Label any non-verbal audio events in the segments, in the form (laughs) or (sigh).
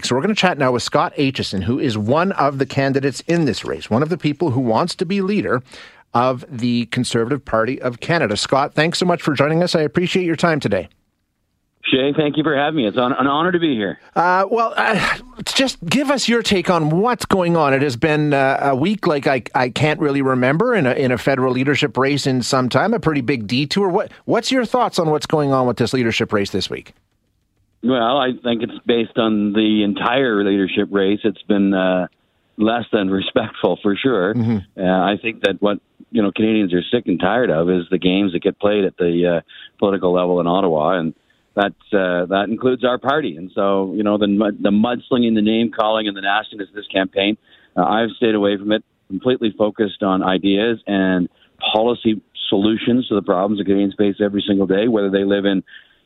So we're going to chat now with Scott Aitchison, who is one of the candidates in this race, one of the people who wants to be leader of the Conservative Party of Canada. Scott, thanks so much for joining us. I appreciate your time today. Shay, thank you for having me. It's an, an honor to be here. Uh, well, uh, just give us your take on what's going on. It has been uh, a week like I, I can't really remember in a, in a federal leadership race in some time, a pretty big detour. What What's your thoughts on what's going on with this leadership race this week? Well, I think it's based on the entire leadership race. It's been uh, less than (laughs) respectful for sure. Mm-hmm. Uh, I think that what you know Canadians are sick and tired of is the games that get played at the uh, political level in Ottawa, and that uh, that includes our party. And so, you know, the the mudslinging, the name calling, and the nastiness of this campaign, uh, I've stayed away from it. Completely focused on ideas and policy solutions to the problems that Canadians face every single day, whether they live in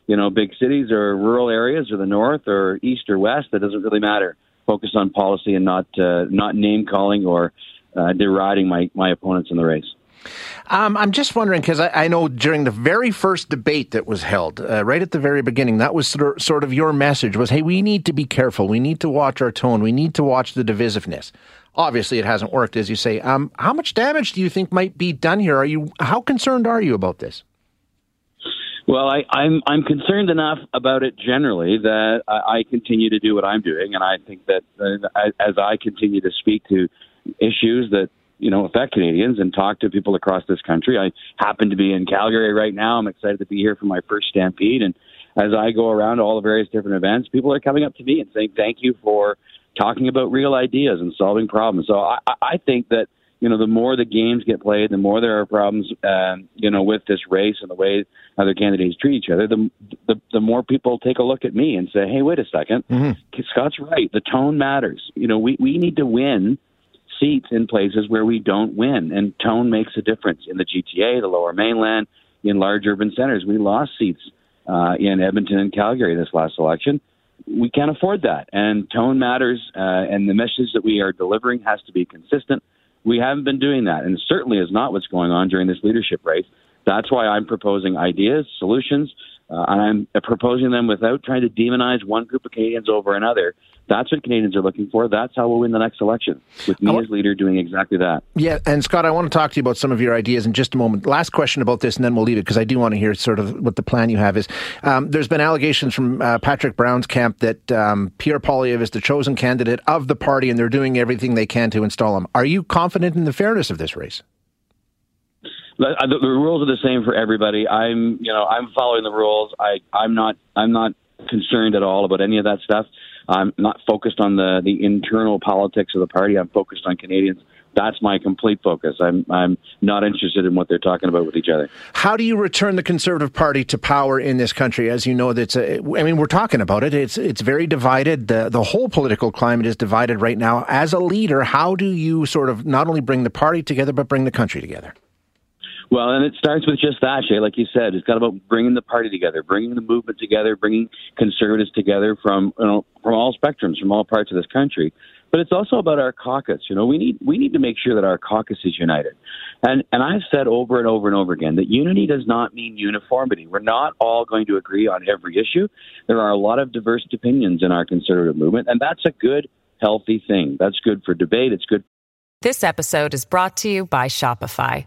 you know, big cities or rural areas or the north or east or west. That doesn't really matter. Focus on policy and not uh, not name calling or uh, deriding my my opponents in the race. Um, I'm just wondering because I, I, know during the very first debate that was held, uh, right at the very beginning, that was sort of, sort of your message was, "Hey, we need to be careful. We need to watch our tone. We need to watch the divisiveness." Obviously, it hasn't worked, as you say. Um, how much damage do you think might be done here? Are you how concerned are you about this? Well, I, I'm I'm concerned enough about it generally that I, I continue to do what I'm doing, and I think that uh, as I continue to speak to issues that you know affect Canadians and talk to people across this country. I happen to be in Calgary right now. I'm excited to be here for my first Stampede, and as I go around to all the various different events, people are coming up to me and saying thank you for talking about real ideas and solving problems. So I, I think that you know, the more the games get played, the more there are problems, um, you know, with this race and the way other candidates treat each other, the the, the more people take a look at me and say, hey, wait a 2nd mm-hmm. Scott's right. The tone matters. You know, we, we need to win seats in places where we don't win, and tone makes a difference in the GTA, the lower mainland, in large urban centers. We lost seats uh, in Edmonton and Calgary this last election. We can't afford that, and tone matters, uh, and the message that we are delivering has to be consistent we haven't been doing that, and certainly is not what's going on during this leadership race. That's why I'm proposing ideas, solutions, uh, and I'm proposing them without trying to demonize one group of Canadians over another. That's what Canadians are looking for. That's how we'll win the next election, with me as leader doing exactly that. Yeah, and Scott, I want to talk to you about some of your ideas in just a moment. Last question about this, and then we'll leave it because I do want to hear sort of what the plan you have is. Um, there's been allegations from uh, Patrick Brown's camp that um, Pierre Poilievre is the chosen candidate of the party, and they're doing everything they can to install him. Are you confident in the fairness of this race? The, the, rules are the same for everybody. I'm, you know, I'm following the rules. I, I'm not, I'm not concerned at all about any of that stuff. I'm not focused on the the internal politics of the party. I'm focused on Canadians. That's my complete focus. I'm I'm not interested in what they're talking about with each other. How do you return the Conservative Party to power in this country? As you know, that's a, I mean, we're talking about it. It's it's very divided. The the whole political climate is divided right now. As a leader, how do you sort of not only bring the party together but bring the country together? Well, and it starts with just that, Shay. Like you said, it's got about bringing the party together, bringing the movement together, bringing conservatives together from you know from all spectrums, from all parts of this country. But it's also about our caucus. You know, we need we need to make sure that our caucus is united. And and I've said over and over and over again that unity does not mean uniformity. We're not all going to agree on every issue. There are a lot of diverse opinions in our conservative movement, and that's a good, healthy thing. That's good for debate. It's good. This episode is brought to you by Shopify.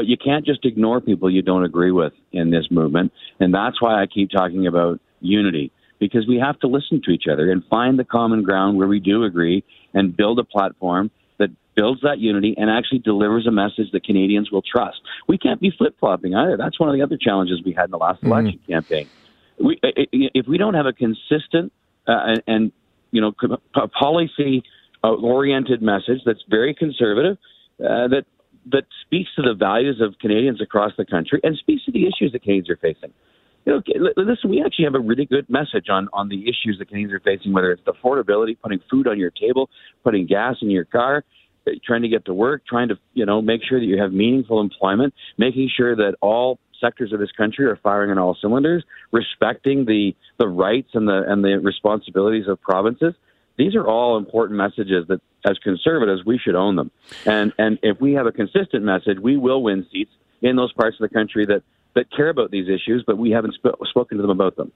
But you can't just ignore people you don't agree with in this movement. And that's why I keep talking about unity. because we have to listen to each other and find the common ground where we do agree and build a platform that builds that unity and actually delivers a message that Canadians will trust. We can't be flip flopping either. That's one of the other challenges we had in the last mm-hmm. election campaign. We, if we don't have a consistent uh, and, you know policy oriented message that's very conservative, uh, that that speaks to the values of Canadians across the country and speaks to the issues that Canadians are facing. You know, listen, we actually have a really good message on on the issues that Canadians are facing, whether it's affordability, putting food on your table, putting gas in your car, uh, trying to get to work, trying to you know make sure that you have meaningful employment, making sure that all sectors of this country are firing on all cylinders, respecting the the rights and the and the responsibilities of provinces. These are all important messages that, as conservatives, we should own them. And and if we have a consistent message, we will win seats in those parts of the country that that care about these issues, but we haven't sp- spoken to them about them.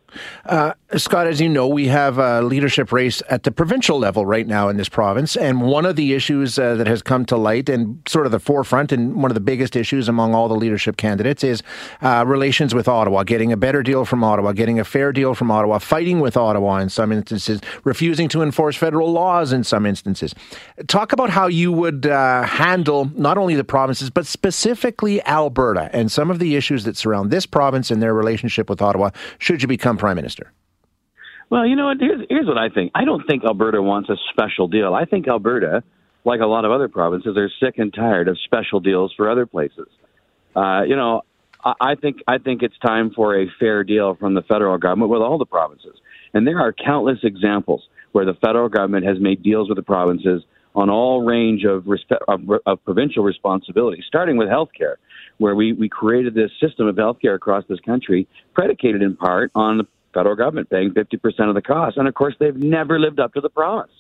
Uh, Scott, as you know, we have a leadership race at the provincial level right now in this province, and one of the issues uh, that has come to light and sort of the forefront, and one of the biggest issues among all the leadership candidates is uh, relations with Ottawa, getting a better deal from Ottawa, getting a fair deal from Ottawa, fighting with Ottawa in some instances, refusing to enforce federal laws in some instances. Talk about how you would uh, handle not only the provinces, but specifically Alberta and some of the issues that around this province and their relationship with Ottawa should you become prime minister? Well, you know what? Here's, here's what I think. I don't think Alberta wants a special deal. I think Alberta, like a lot of other provinces, are sick and tired of special deals for other places. Uh, you know, I, I think I think it's time for a fair deal from the federal government with all the provinces. And there are countless examples where the federal government has made deals with the provinces on all range of, respe- of, of provincial responsibility, starting with health care where we, we created this system of healthcare across this country, predicated in part on the federal government paying 50% of the cost. And of course, they've never lived up to the promise.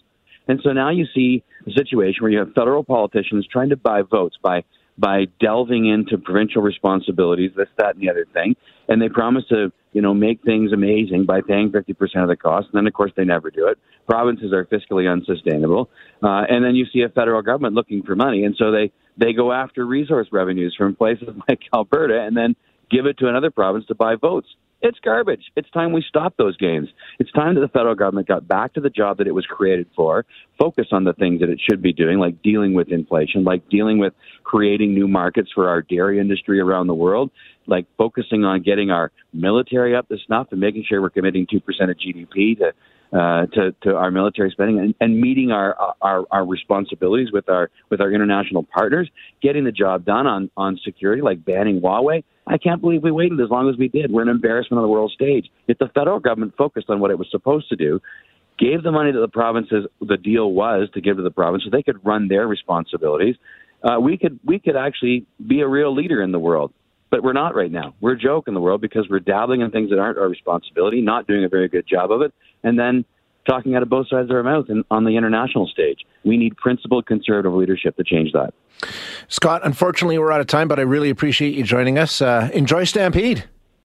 And so now you see a situation where you have federal politicians trying to buy votes by by delving into provincial responsibilities, this, that, and the other thing. And they promise to, you know, make things amazing by paying 50% of the cost. And then, of course, they never do it. Provinces are fiscally unsustainable. Uh, and then you see a federal government looking for money. And so they, they go after resource revenues from places (laughs) like Alberta and then give it to another province to buy votes. It's garbage. It's time we stop those games. It's time that the federal government got back to the job that it was created for, focus on the things that it should be doing, like dealing with inflation, like dealing with creating new markets for our dairy industry around the world, like focusing on getting our military up to snuff and making sure we're committing 2% of GDP to uh, to, to our military spending and, and meeting our, our, our responsibilities with our with our international partners, getting the job done on on security, like banning Huawei. I can't believe we waited as long as we did. We're an embarrassment on the world stage. If the federal government focused on what it was supposed to do, gave the money that the provinces the deal was to give to the province so they could run their responsibilities, uh, we could we could actually be a real leader in the world. But we're not right now. We're a joke in the world because we're dabbling in things that aren't our responsibility, not doing a very good job of it, and then talking out of both sides of our mouth in, on the international stage. We need principled conservative leadership to change that. Scott, unfortunately, we're out of time, but I really appreciate you joining us. Uh, enjoy Stampede.